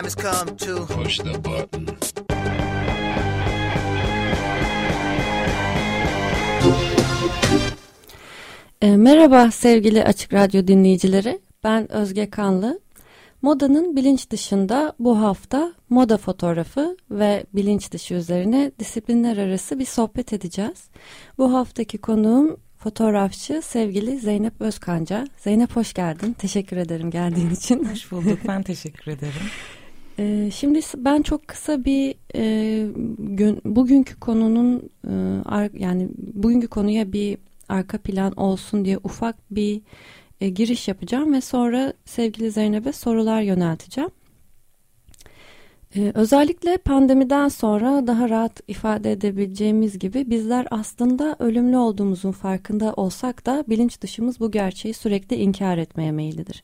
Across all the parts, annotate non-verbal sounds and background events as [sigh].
Time has come to Push the button. E, merhaba sevgili Açık Radyo dinleyicileri. Ben Özge Kanlı. Modanın bilinç dışında bu hafta moda fotoğrafı ve bilinç dışı üzerine disiplinler arası bir sohbet edeceğiz. Bu haftaki konuğum fotoğrafçı sevgili Zeynep Özkanca. Zeynep hoş geldin. Teşekkür ederim geldiğin için. Hoş bulduk. Ben teşekkür ederim. [laughs] Ee, şimdi ben çok kısa bir e, gün, bugünkü konunun e, yani bugünkü konuya bir arka plan olsun diye ufak bir e, giriş yapacağım ve sonra sevgili Zeynep'e sorular yönelteceğim. Ee, özellikle pandemiden sonra daha rahat ifade edebileceğimiz gibi bizler aslında ölümlü olduğumuzun farkında olsak da bilinç dışımız bu gerçeği sürekli inkar etmeye meyillidir.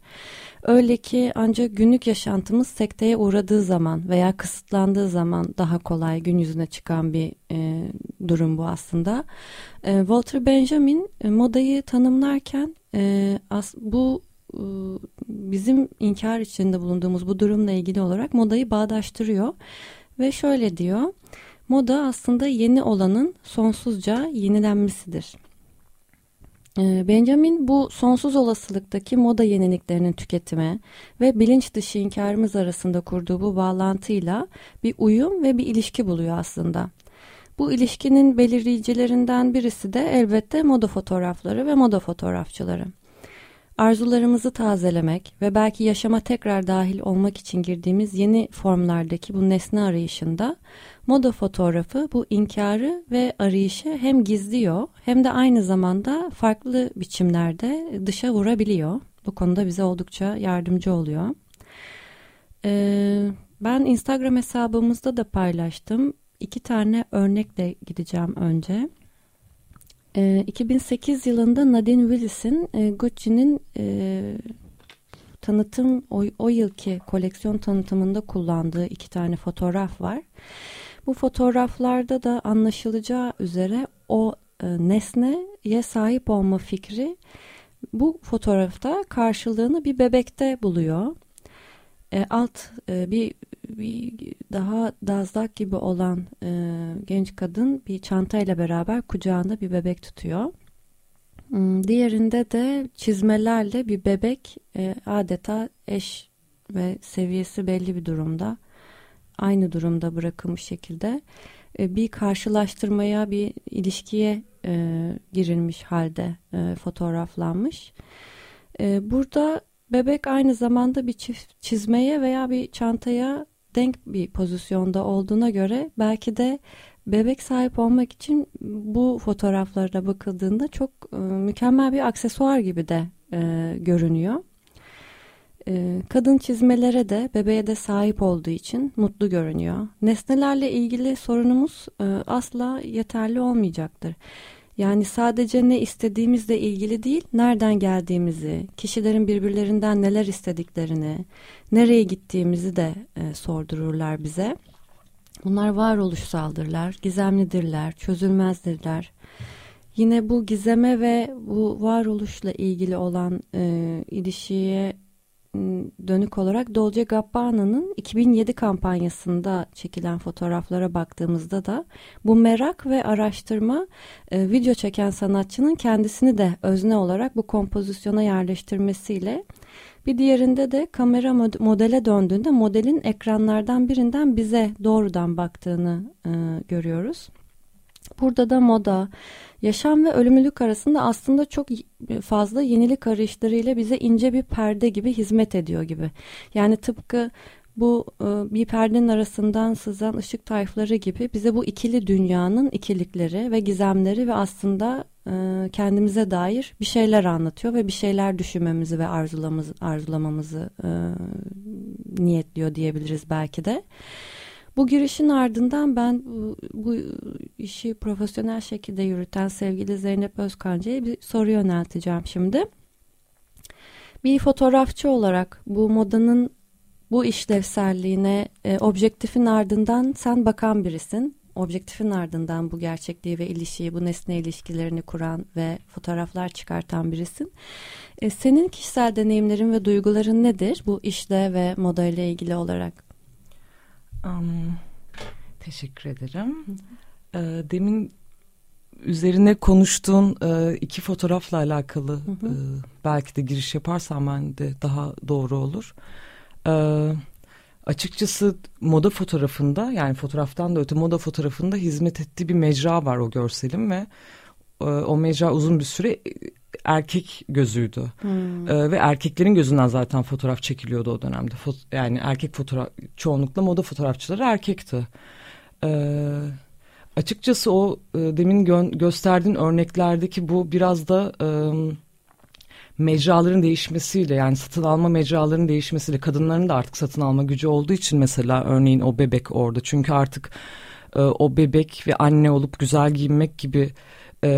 Öyle ki ancak günlük yaşantımız sekteye uğradığı zaman veya kısıtlandığı zaman daha kolay gün yüzüne çıkan bir e, durum bu aslında. E, Walter Benjamin e, modayı tanımlarken e, as, bu e, bizim inkar içinde bulunduğumuz bu durumla ilgili olarak modayı bağdaştırıyor ve şöyle diyor. Moda aslında yeni olanın sonsuzca yenilenmesidir. Ee, Benjamin bu sonsuz olasılıktaki moda yeniliklerinin tüketimi ve bilinç dışı inkarımız arasında kurduğu bu bağlantıyla bir uyum ve bir ilişki buluyor aslında. Bu ilişkinin belirleyicilerinden birisi de elbette moda fotoğrafları ve moda fotoğrafçıları. Arzularımızı tazelemek ve belki yaşama tekrar dahil olmak için girdiğimiz yeni formlardaki bu nesne arayışında moda fotoğrafı bu inkarı ve arayışı hem gizliyor hem de aynı zamanda farklı biçimlerde dışa vurabiliyor. Bu konuda bize oldukça yardımcı oluyor. Ee, ben Instagram hesabımızda da paylaştım. İki tane örnekle gideceğim önce. Ee, 2008 yılında Nadine Willis'in e, Gucci'nin e, tanıtım o, o yılki koleksiyon tanıtımında kullandığı iki tane fotoğraf var. Bu fotoğraflarda da anlaşılacağı üzere o e, nesneye sahip olma fikri bu fotoğrafta karşılığını bir bebekte buluyor. Alt bir daha dazlak gibi olan e, genç kadın bir çantayla beraber kucağında bir bebek tutuyor. Hmm, Diğerinde de çizmelerle bir bebek e, adeta eş ve seviyesi belli bir durumda aynı durumda bırakılmış şekilde e, bir karşılaştırmaya bir ilişkiye e, girilmiş halde e, fotoğraflanmış. E, burada bebek aynı zamanda bir çift çizmeye veya bir çantaya denk bir pozisyonda olduğuna göre belki de bebek sahip olmak için bu fotoğraflara bakıldığında çok e, mükemmel bir aksesuar gibi de e, görünüyor. E, kadın çizmelere de bebeğe de sahip olduğu için mutlu görünüyor. Nesnelerle ilgili sorunumuz e, asla yeterli olmayacaktır. Yani sadece ne istediğimizle ilgili değil, nereden geldiğimizi, kişilerin birbirlerinden neler istediklerini, nereye gittiğimizi de e, sordururlar bize. Bunlar varoluşsaldırlar, gizemlidirler, çözülmezdirler. Yine bu gizeme ve bu varoluşla ilgili olan e, ilişiye dönük olarak Dolce Gabbana'nın 2007 kampanyasında çekilen fotoğraflara baktığımızda da bu merak ve araştırma e, video çeken sanatçının kendisini de özne olarak bu kompozisyona yerleştirmesiyle bir diğerinde de kamera mod- modele döndüğünde modelin ekranlardan birinden bize doğrudan baktığını e, görüyoruz. Burada da moda, yaşam ve ölümlülük arasında aslında çok fazla yenilik arayışlarıyla bize ince bir perde gibi hizmet ediyor gibi. Yani tıpkı bu bir perdenin arasından sızan ışık tayfları gibi bize bu ikili dünyanın ikilikleri ve gizemleri ve aslında kendimize dair bir şeyler anlatıyor ve bir şeyler düşünmemizi ve arzulamamızı, arzulamamızı niyetliyor diyebiliriz belki de. Bu girişin ardından ben bu, bu işi profesyonel şekilde yürüten sevgili Zeynep Özkanca'ya bir soru yönelteceğim şimdi. Bir fotoğrafçı olarak bu modanın bu işlevselliğine e, objektifin ardından sen bakan birisin. Objektifin ardından bu gerçekliği ve ilişkiyi, bu nesne ilişkilerini kuran ve fotoğraflar çıkartan birisin. E, senin kişisel deneyimlerin ve duyguların nedir bu işle ve moda ile ilgili olarak? Um, teşekkür ederim. E, demin üzerine konuştuğun e, iki fotoğrafla alakalı hı hı. E, belki de giriş yaparsam ben de daha doğru olur. E, açıkçası moda fotoğrafında yani fotoğraftan da öte moda fotoğrafında hizmet ettiği bir mecra var o görselim ve e, o mecra uzun bir süre erkek gözüydü. Hmm. Ee, ve erkeklerin gözünden zaten fotoğraf çekiliyordu o dönemde. Fot yani erkek fotoğraf çoğunlukla moda fotoğrafçıları erkekti. Ee, açıkçası o e, demin gö gösterdiğin örneklerdeki bu biraz da e, mecraların değişmesiyle yani satın alma mecraların değişmesiyle kadınların da artık satın alma gücü olduğu için mesela örneğin o bebek orada. Çünkü artık e, o bebek ve anne olup güzel giyinmek gibi e,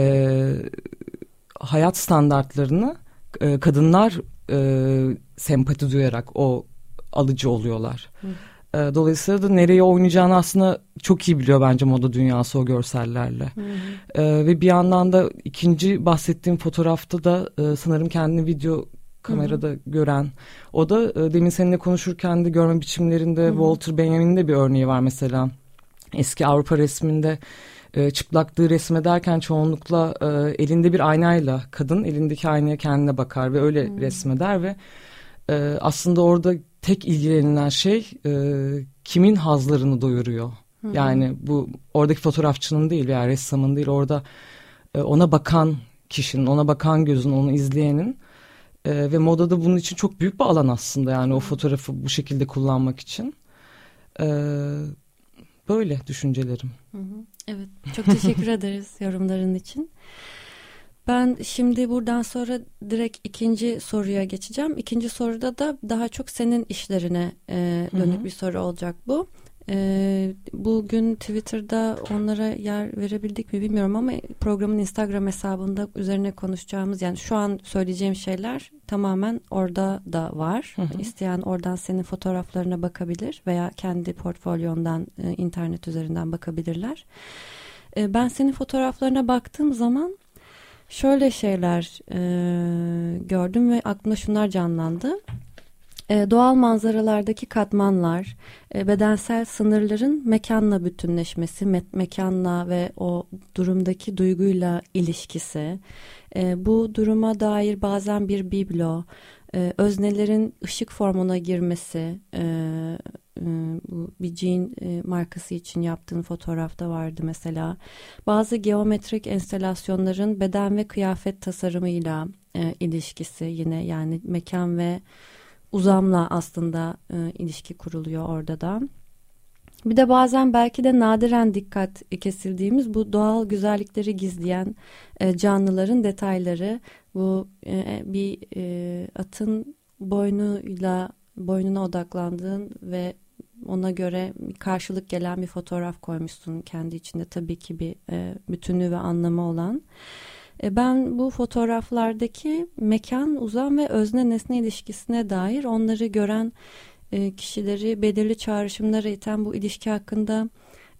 hayat standartlarını e, kadınlar e, sempati duyarak o alıcı oluyorlar. Hı. E, dolayısıyla da nereye oynayacağını aslında çok iyi biliyor bence moda dünyası o görsellerle. Hı hı. E, ve bir yandan da ikinci bahsettiğim fotoğrafta da e, sanırım kendini video kamerada hı gören. O da e, demin seninle konuşurken de görme biçimlerinde hı. Walter Benjamin'in de bir örneği var mesela. Eski Avrupa resminde e, çıplaklığı resmederken çoğunlukla e, elinde bir aynayla kadın elindeki aynaya kendine bakar ve öyle hmm. resmeder ve e, aslında orada tek ilgilenilen şey e, kimin hazlarını doyuruyor. Hmm. Yani bu oradaki fotoğrafçının değil veya ressamın değil orada e, ona bakan kişinin, ona bakan gözün, onu izleyenin e, ve modada bunun için çok büyük bir alan aslında yani o fotoğrafı bu şekilde kullanmak için. E, böyle düşüncelerim. Hı hı. Evet, çok teşekkür [laughs] ederiz yorumların için. Ben şimdi buradan sonra direkt ikinci soruya geçeceğim. İkinci soruda da daha çok senin işlerine e, dönük Hı-hı. bir soru olacak bu. E, bugün Twitter'da onlara yer verebildik mi bilmiyorum ama programın Instagram hesabında üzerine konuşacağımız yani şu an söyleyeceğim şeyler tamamen orada da var. Hı hı. İsteyen oradan senin fotoğraflarına bakabilir veya kendi portfolyondan e, internet üzerinden bakabilirler. E, ben senin fotoğraflarına baktığım zaman şöyle şeyler e, gördüm ve aklımda şunlar canlandı. E, doğal manzaralardaki katmanlar, e, bedensel sınırların mekanla bütünleşmesi, me mekanla ve o durumdaki duyguyla ilişkisi, e, bu duruma dair bazen bir biblo, öznelerin ışık formuna girmesi, bu bir jean markası için yaptığın fotoğrafta vardı mesela. Bazı geometrik enstelasyonların beden ve kıyafet tasarımıyla ilişkisi yine yani mekan ve uzamla aslında e, ilişki kuruluyor orada da. Bir de bazen belki de nadiren dikkat kesildiğimiz bu doğal güzellikleri gizleyen e, canlıların detayları. Bu e, bir e, atın boynuyla boynuna odaklandığın ve ona göre karşılık gelen bir fotoğraf koymuşsun kendi içinde tabii ki bir e, bütünlüğü ve anlamı olan. E, ben bu fotoğraflardaki mekan, uzam ve özne nesne ilişkisine dair onları gören e, kişileri belirli çağrışımlara iten bu ilişki hakkında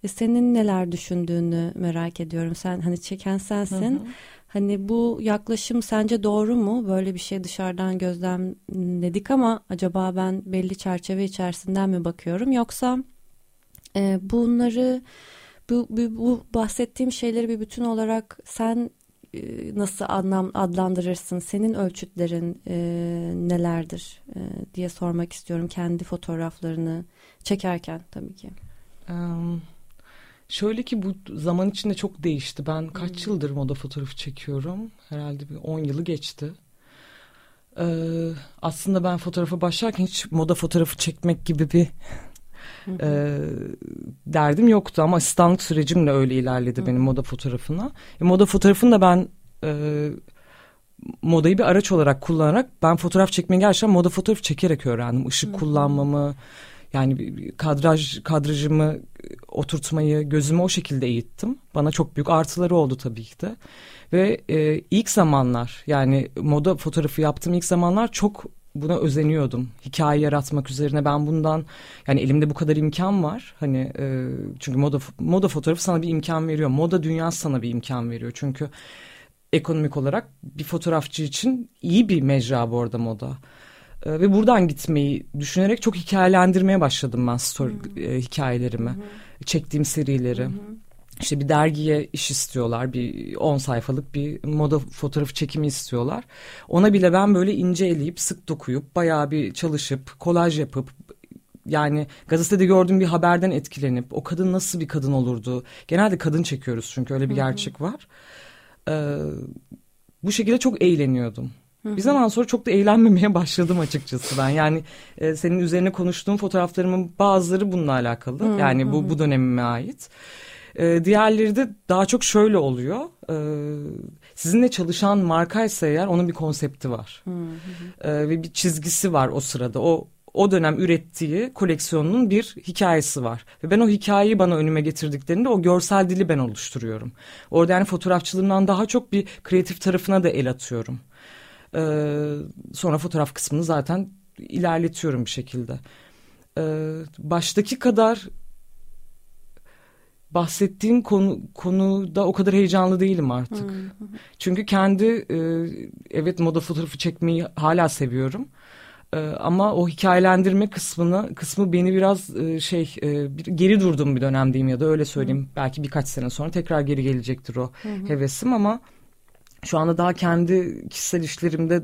e, senin neler düşündüğünü merak ediyorum. Sen hani çeken sensin. Hı hı. Hani bu yaklaşım sence doğru mu? Böyle bir şey dışarıdan gözlemledik ama acaba ben belli çerçeve içerisinden mi bakıyorum? Yoksa e, bunları bu, bu, bu bahsettiğim şeyleri bir bütün olarak sen e, nasıl anlam adlandırırsın? Senin ölçütlerin e, nelerdir e, diye sormak istiyorum kendi fotoğraflarını çekerken tabii ki. Um, şöyle ki bu zaman içinde çok değişti. Ben kaç hmm. yıldır moda fotoğrafı çekiyorum? Herhalde bir 10 yılı geçti. Ee, aslında ben fotoğrafa başlarken hiç moda fotoğrafı çekmek gibi bir e, derdim yoktu ama asistanlık sürecim de öyle ilerledi benim moda fotoğrafına. E, moda fotoğrafını da ben e, modayı bir araç olarak kullanarak ben fotoğraf çekmeyi gerçekten moda fotoğraf çekerek öğrendim. Işık kullanmamı yani kadraj kadrajımı oturtmayı gözümü o şekilde eğittim. Bana çok büyük artıları oldu tabii ki de. Ve e, ilk zamanlar yani moda fotoğrafı yaptığım ilk zamanlar çok buna özeniyordum. Hikaye yaratmak üzerine ben bundan yani elimde bu kadar imkan var. Hani e, çünkü moda moda fotoğrafı sana bir imkan veriyor. Moda dünyası sana bir imkan veriyor. Çünkü ekonomik olarak bir fotoğrafçı için iyi bir mecra bu arada moda. E, ve buradan gitmeyi düşünerek çok hikayelendirmeye başladım ben story hmm. e, hikayelerimi. Hmm. Çektiğim serileri. Hmm. İşte bir dergiye iş istiyorlar. Bir 10 sayfalık bir moda fotoğrafı çekimi istiyorlar. Ona bile ben böyle ince eleyip sık dokuyup bayağı bir çalışıp kolaj yapıp yani gazetede gördüğüm bir haberden etkilenip o kadın nasıl bir kadın olurdu? Genelde kadın çekiyoruz çünkü öyle bir gerçek var. Ee, bu şekilde çok eğleniyordum. Bir zaman sonra çok da eğlenmemeye [laughs] başladım açıkçası ben. Yani e, senin üzerine konuştuğum fotoğraflarımın bazıları bununla alakalı. Yani bu bu dönemime ait. E, diğerleri de daha çok şöyle oluyor. E, sizinle çalışan markaysa eğer onun bir konsepti var. E, ve bir çizgisi var o sırada. O o dönem ürettiği koleksiyonunun bir hikayesi var. Ve ben o hikayeyi bana önüme getirdiklerinde o görsel dili ben oluşturuyorum. Orada yani fotoğrafçılığımdan daha çok bir kreatif tarafına da el atıyorum. Ee, sonra fotoğraf kısmını zaten ilerletiyorum bir şekilde. Ee, baştaki kadar bahsettiğim konu konuda o kadar heyecanlı değilim artık. Çünkü kendi e, evet moda fotoğrafı çekmeyi hala seviyorum. E, ama o hikayelendirme kısmını kısmı beni biraz e, şey e, bir, geri durdum bir dönemdeyim ya da öyle söyleyeyim. Hı. Belki birkaç sene sonra tekrar geri gelecektir o hı. hevesim ama şu anda daha kendi kişisel işlerimde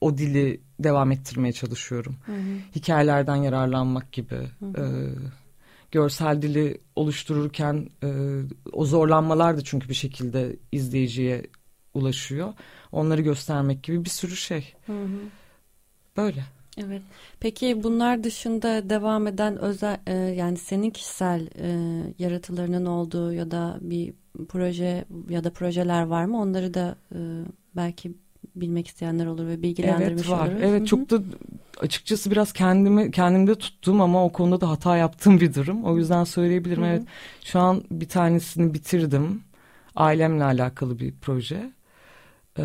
o dili devam ettirmeye çalışıyorum. Hı hı. Hikayelerden yararlanmak gibi. Hı hı. E, görsel dili oluştururken e, o zorlanmalar da çünkü bir şekilde izleyiciye ulaşıyor. Onları göstermek gibi bir sürü şey. Hı hı. Böyle. Evet. Peki bunlar dışında devam eden özel e, yani senin kişisel e, yaratılarının olduğu ya da bir proje ya da projeler var mı? Onları da e, belki bilmek isteyenler olur ve bilgilendirmiş evet, var. oluruz. Evet Hı-hı. çok da açıkçası biraz kendimi kendimde tuttum ama o konuda da hata yaptığım bir durum. O yüzden söyleyebilirim. Hı-hı. Evet. Şu an bir tanesini bitirdim. Ailemle alakalı bir proje. Ee,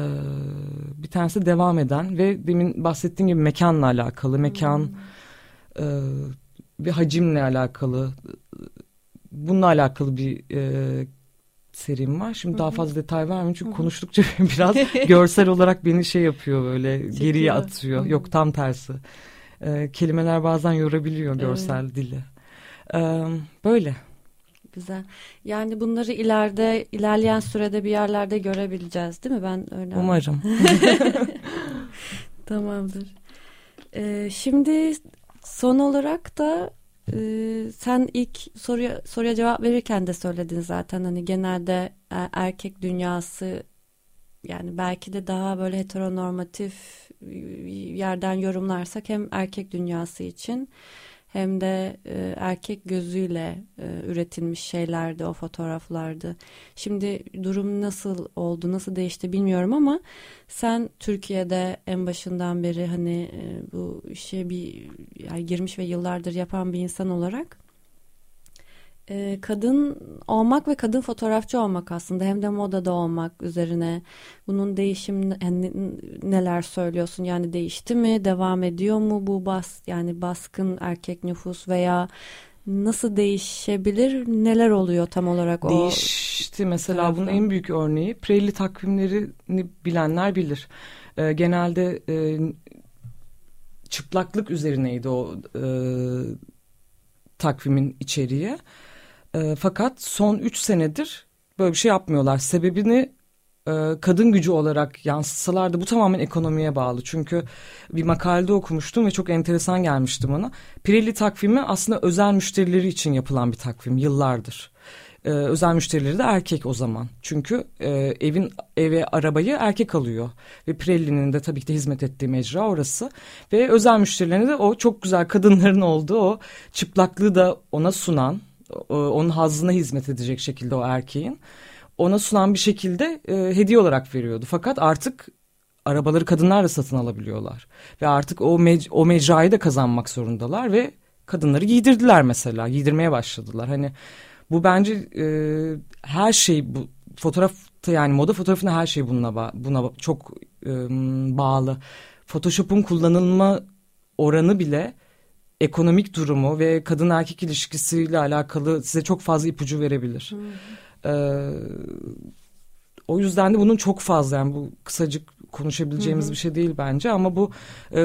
bir tanesi devam eden ve demin bahsettiğim gibi mekanla alakalı. Mekan e, bir hacimle alakalı. Bununla alakalı bir e, serim var. Şimdi Hı-hı. daha fazla detay vermeyeyim çünkü Hı-hı. konuştukça [laughs] biraz [laughs] görsel olarak beni şey yapıyor böyle Çekiyor. geriye atıyor. Hı-hı. Yok tam tersi. Ee, kelimeler bazen yorabiliyor görsel evet. dili. Ee, böyle. Güzel. Yani bunları ileride ilerleyen sürede bir yerlerde görebileceğiz değil mi? Ben öyle. Umarım. [laughs] Tamamdır. Ee, şimdi son olarak da ee, sen ilk soruya soruya cevap verirken de söyledin zaten. Hani genelde e, erkek dünyası yani belki de daha böyle heteronormatif yerden yorumlarsak hem erkek dünyası için hem de e, erkek gözüyle e, üretilmiş şeylerdi o fotoğraflardı. Şimdi durum nasıl oldu, nasıl değişti bilmiyorum ama sen Türkiye'de en başından beri hani e, bu işe bir yani girmiş ve yıllardır yapan bir insan olarak e, kadın olmak ve kadın fotoğrafçı olmak aslında. Hem de modada olmak üzerine. Bunun değişim yani neler söylüyorsun? Yani değişti mi? Devam ediyor mu bu bas yani baskın erkek nüfus veya nasıl değişebilir? Neler oluyor tam olarak o değişti mesela. Taraftan. bunun en büyük örneği Pirelli takvimlerini bilenler bilir. E, genelde e, çıplaklık üzerineydi o e, takvimin içeriği e, fakat son üç senedir böyle bir şey yapmıyorlar. Sebebini e, kadın gücü olarak yansıtsalar da bu tamamen ekonomiye bağlı. Çünkü bir makalede okumuştum ve çok enteresan gelmişti bana. Pirelli takvimi aslında özel müşterileri için yapılan bir takvim yıllardır. Ee, özel müşterileri de erkek o zaman. Çünkü e, evin eve arabayı erkek alıyor. Ve Pirelli'nin de tabii ki de hizmet ettiği mecra orası. Ve özel müşterilerine de o çok güzel kadınların olduğu o çıplaklığı da ona sunan onun hazzına hizmet edecek şekilde o erkeğin ona sunan bir şekilde e, hediye olarak veriyordu. Fakat artık arabaları kadınlar da satın alabiliyorlar. Ve artık o, mec o mecrayı da kazanmak zorundalar ve kadınları giydirdiler mesela. Giydirmeye başladılar. Hani bu bence e, her şey bu fotoğrafta yani moda fotoğrafına her şey bununla buna çok e, bağlı. Photoshop'un kullanılma oranı bile ekonomik durumu ve kadın erkek ilişkisiyle alakalı size çok fazla ipucu verebilir. Ee, o yüzden de bunun çok fazla yani bu kısacık konuşabileceğimiz Hı-hı. bir şey değil bence ama bu e,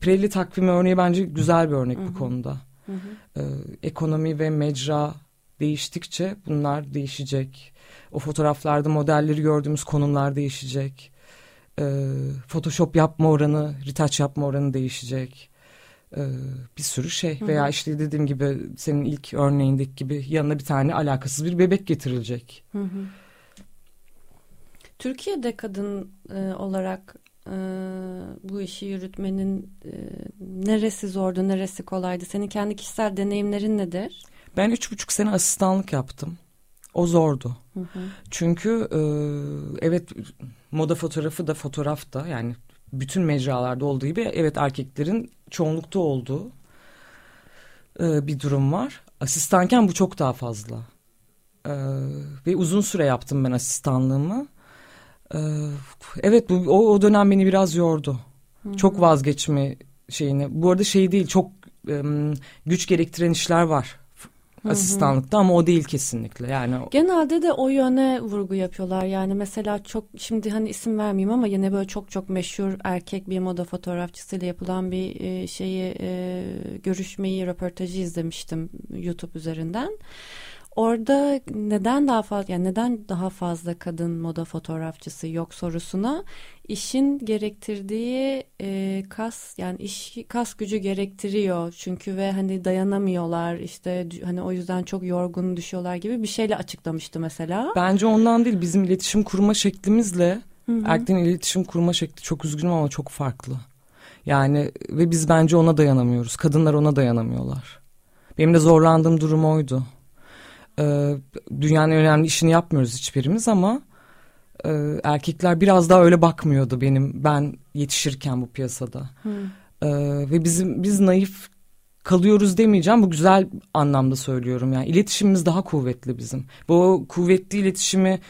Pirelli takvimi örneği bence güzel bir örnek Hı-hı. bu konuda. Ee, ekonomi ve mecra değiştikçe bunlar değişecek. O fotoğraflarda modelleri gördüğümüz konumlar değişecek. Ee, Photoshop yapma oranı, retouch yapma oranı değişecek. Ee, bir sürü şey Hı-hı. veya işte dediğim gibi senin ilk örneğindeki gibi yanına bir tane alakasız bir bebek getirilecek. Hı hı. Türkiye'de kadın e, olarak e, bu işi yürütmenin e, neresi zordu, neresi kolaydı? Senin kendi kişisel deneyimlerin nedir? Ben üç buçuk sene asistanlık yaptım. O zordu. Hı hı. Çünkü e, evet moda fotoğrafı da fotoğraf da yani bütün mecralarda olduğu gibi evet erkeklerin çoğunlukta olduğu e, bir durum var. Asistanken bu çok daha fazla. E, ve uzun süre yaptım ben asistanlığımı. E, evet bu o, o dönem beni biraz yordu. Hı-hı. Çok vazgeçme şeyini. Bu arada şey değil çok güç gerektiren işler var asistanlıkta ama o değil kesinlikle yani. Genelde de o yöne vurgu yapıyorlar yani mesela çok şimdi hani isim vermeyeyim ama yine böyle çok çok meşhur erkek bir moda fotoğrafçısıyla yapılan bir e, şeyi e, görüşmeyi röportajı izlemiştim YouTube üzerinden. Orada neden daha fazla yani neden daha fazla kadın moda fotoğrafçısı yok sorusuna işin gerektirdiği e, kas yani iş kas gücü gerektiriyor çünkü ve hani dayanamıyorlar işte hani o yüzden çok yorgun düşüyorlar gibi bir şeyle açıklamıştı mesela. Bence ondan değil bizim iletişim kurma şeklimizle erkeklerin iletişim kurma şekli çok üzgünüm ama çok farklı. Yani ve biz bence ona dayanamıyoruz. Kadınlar ona dayanamıyorlar. Benim de zorlandığım durum oydu. Ee, dünyanın önemli işini yapmıyoruz hiçbirimiz ama e, erkekler biraz daha öyle bakmıyordu benim ben yetişirken bu piyasada. E, ve bizim biz naif kalıyoruz demeyeceğim bu güzel anlamda söylüyorum yani iletişimimiz daha kuvvetli bizim. Bu kuvvetli iletişimi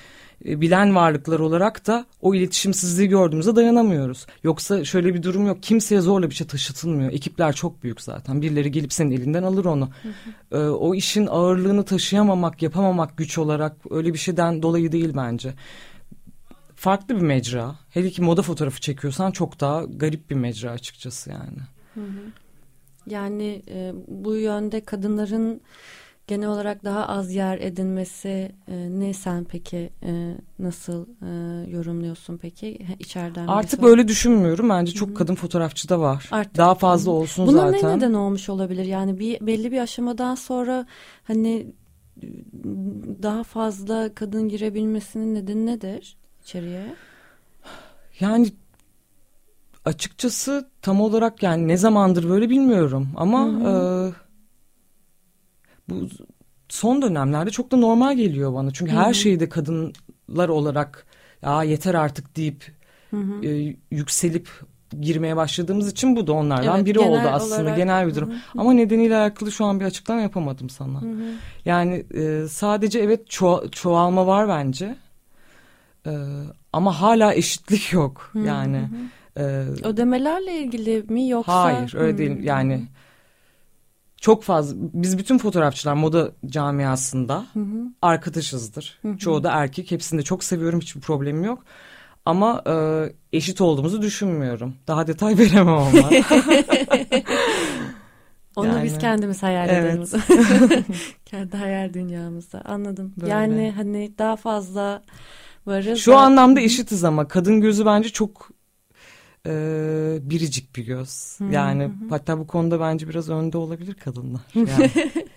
e, bilen varlıklar olarak da o iletişimsizliği gördüğümüzde dayanamıyoruz. Yoksa şöyle bir durum yok. Kimseye zorla bir şey taşıtılmıyor. Ekipler çok büyük zaten. Birileri gelip senin elinden alır onu. Hı hı. Ee, o işin ağırlığını taşıyamamak, yapamamak güç olarak öyle bir şeyden dolayı değil bence. Farklı bir mecra. Hele ki moda fotoğrafı çekiyorsan çok daha garip bir mecra açıkçası yani. Hı hı. Yani e, bu yönde kadınların genel olarak daha az yer edinmesi e, ne sen peki e, nasıl e, yorumluyorsun peki içeriden? Artık böyle düşünmüyorum bence çok Hı-hı. kadın fotoğrafçı da var. Artık. Daha fazla olsun Buna zaten. Buna ne neden olmuş olabilir? Yani bir belli bir aşamadan sonra hani daha fazla kadın girebilmesinin nedeni nedir içeriye? Yani açıkçası tam olarak yani ne zamandır böyle bilmiyorum ama Hı-hı. e, bu son dönemlerde çok da normal geliyor bana. Çünkü Hı-hı. her şeyde kadınlar olarak ya yeter artık deyip e, yükselip girmeye başladığımız için bu da onlardan evet, biri oldu aslında olarak. genel bir durum. Hı-hı. Ama nedeniyle alakalı şu an bir açıklama yapamadım sana. Hı-hı. Yani e, sadece evet ço- çoğalma var bence. E, ama hala eşitlik yok. Hı-hı. Yani e, ödemelerle ilgili mi yoksa? Hayır öyle Hı-hı. değil. Yani çok fazla biz bütün fotoğrafçılar moda camiasında hı hı. arkadaşızdır. Hı hı. Çoğu da erkek. Hepsini de çok seviyorum. Hiçbir problemim yok. Ama e, eşit olduğumuzu düşünmüyorum. Daha detay [laughs] veremem ama. [laughs] Onu yani, biz kendimiz hayal evet. ediyoruz. [laughs] Kendi hayal dünyamızda. Anladım. Böyle. Yani hani daha fazla varız. Şu da... anlamda eşitiz ama kadın gözü bence çok e, biricik bir göz. Hı-hı. Yani hatta bu konuda bence biraz önde olabilir kadınlar. [laughs] Yani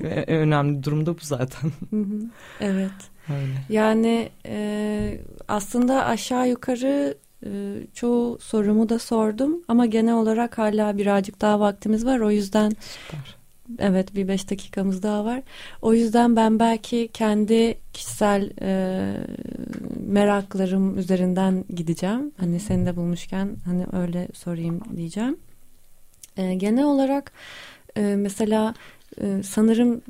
[laughs] en önemli durumda bu zaten. Hı-hı. Evet. Öyle. Yani e, aslında aşağı yukarı e, çoğu sorumu da sordum ama genel olarak hala birazcık daha vaktimiz var. O yüzden Süper. Evet bir beş dakikamız daha var. O yüzden ben belki kendi kişisel e, meraklarım üzerinden gideceğim. Hani seni de bulmuşken hani öyle sorayım diyeceğim. E, genel olarak e, mesela sanırım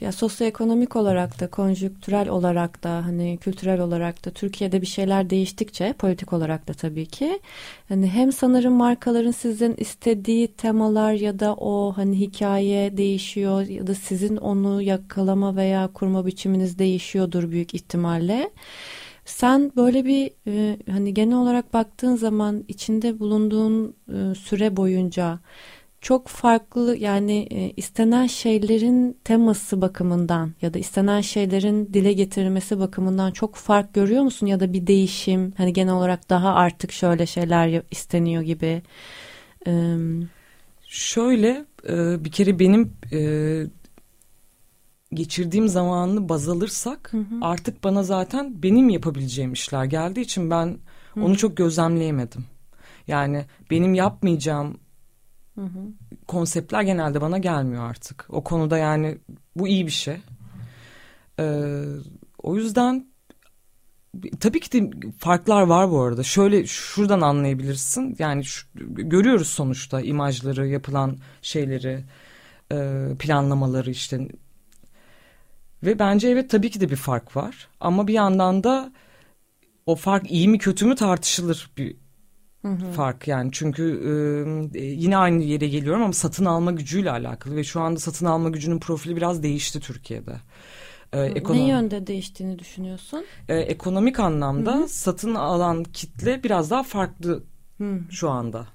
ya sosyoekonomik olarak da konjüktürel olarak da hani kültürel olarak da Türkiye'de bir şeyler değiştikçe politik olarak da tabii ki hani hem sanırım markaların sizin istediği temalar ya da o hani hikaye değişiyor ya da sizin onu yakalama veya kurma biçiminiz değişiyordur büyük ihtimalle. Sen böyle bir e, hani genel olarak baktığın zaman içinde bulunduğun e, süre boyunca çok farklı yani e, istenen şeylerin teması bakımından ya da istenen şeylerin dile getirilmesi bakımından çok fark görüyor musun ya da bir değişim hani genel olarak daha artık şöyle şeyler isteniyor gibi. Ee, Şöyle e, bir kere benim e, geçirdiğim zamanını baz alırsak hı hı. artık bana zaten benim yapabileceğim işler geldiği için ben hı. onu çok gözlemleyemedim. Yani benim yapmayacağım Hı. Konseptler genelde bana gelmiyor artık. O konuda yani bu iyi bir şey. Ee, o yüzden tabii ki de farklar var bu arada. Şöyle şuradan anlayabilirsin. Yani şu, görüyoruz sonuçta imajları, yapılan şeyleri, e, planlamaları işte. Ve bence evet tabii ki de bir fark var. Ama bir yandan da o fark iyi mi kötü mü tartışılır bir Hı hı. fark yani çünkü e, yine aynı yere geliyorum ama satın alma gücüyle alakalı ve şu anda satın alma gücünün profili biraz değişti Türkiye'de. Ee, ekonomi, ne yönde değiştiğini düşünüyorsun? E, ekonomik anlamda hı hı. satın alan kitle biraz daha farklı hı. şu anda.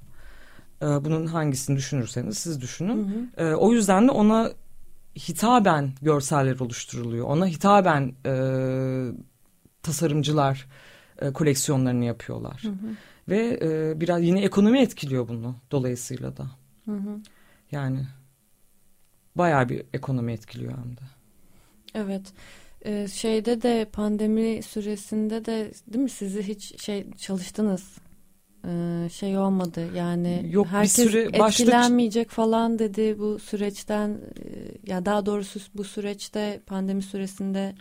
E, bunun hangisini düşünürseniz siz düşünün. Hı hı. E, o yüzden de ona hitaben görseller oluşturuluyor. Ona hitaben e, tasarımcılar e, koleksiyonlarını yapıyorlar. Hı hı. Ve e, biraz yine ekonomi etkiliyor bunu dolayısıyla da. Hı hı. Yani bayağı bir ekonomi etkiliyor hem de. Evet. Ee, şeyde de pandemi süresinde de değil mi sizi hiç şey çalıştınız ee, şey olmadı yani Yok, herkes bir süre başta... etkilenmeyecek falan dedi bu süreçten e, ya daha doğrusu bu süreçte pandemi süresinde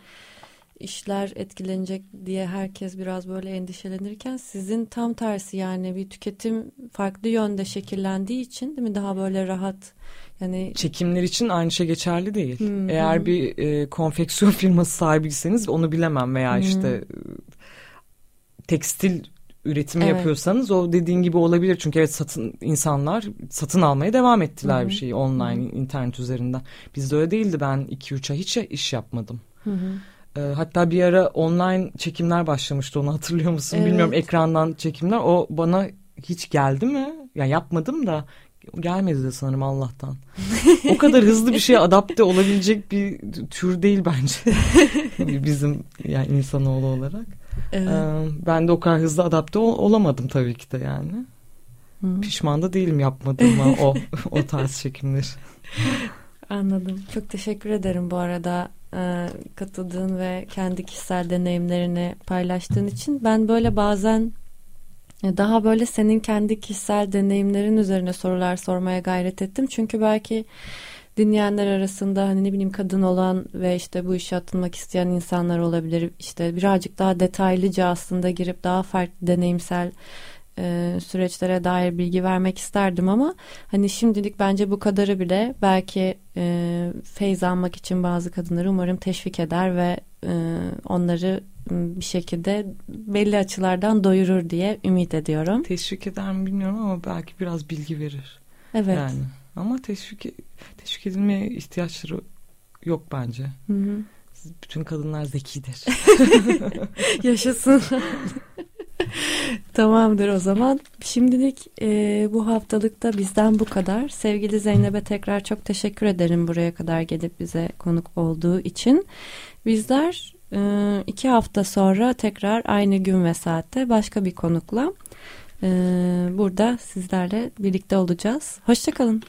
işler etkilenecek diye herkes biraz böyle endişelenirken sizin tam tersi yani bir tüketim farklı yönde şekillendiği için değil mi daha böyle rahat yani çekimler için aynı şey geçerli değil. Hmm, Eğer bir e, konfeksiyon [laughs] firması sahibiyseniz onu bilemem veya hmm. işte e, tekstil üretimi evet. yapıyorsanız o dediğin gibi olabilir. Çünkü evet satın insanlar satın almaya devam ettiler Hı-hı. bir şeyi online Hı-hı. internet üzerinden. Bizde öyle değildi. Ben 2-3 ay hiç iş yapmadım. Hı-hı. E, hatta bir ara online çekimler başlamıştı onu hatırlıyor musun evet. bilmiyorum ekrandan çekimler o bana hiç geldi mi? Yani yapmadım da gelmedi de sanırım Allah'tan. o kadar hızlı bir şeye adapte olabilecek bir tür değil bence. [laughs] Bizim yani insanoğlu olarak. Evet. Ee, ben de o kadar hızlı adapte ol- olamadım tabii ki de yani. Hı. Pişman da değilim yapmadığıma o o tarz çekimler. Anladım. Çok teşekkür ederim bu arada e, katıldığın ve kendi kişisel deneyimlerini paylaştığın için. Ben böyle bazen e, daha böyle senin kendi kişisel deneyimlerin üzerine sorular sormaya gayret ettim. Çünkü belki dinleyenler arasında hani ne bileyim kadın olan ve işte bu işe atılmak isteyen insanlar olabilir. İşte birazcık daha detaylıca aslında girip daha farklı deneyimsel e, süreçlere dair bilgi vermek isterdim ama hani şimdilik bence bu kadarı bile belki e, feyz almak için bazı kadınları umarım teşvik eder ve e, onları bir şekilde belli açılardan doyurur diye ümit ediyorum. Teşvik eder mi bilmiyorum ama belki biraz bilgi verir. Evet. Yani ama teşvik teşvik edilmeye ihtiyaçları yok bence. Hı hı. Bütün kadınlar zekidir. [laughs] Yaşasın. [laughs] [laughs] Tamamdır o zaman. Şimdilik e, bu haftalıkta bizden bu kadar. Sevgili Zeynep'e tekrar çok teşekkür ederim buraya kadar gelip bize konuk olduğu için. Bizler e, iki hafta sonra tekrar aynı gün ve saatte başka bir konukla e, burada sizlerle birlikte olacağız. Hoşçakalın.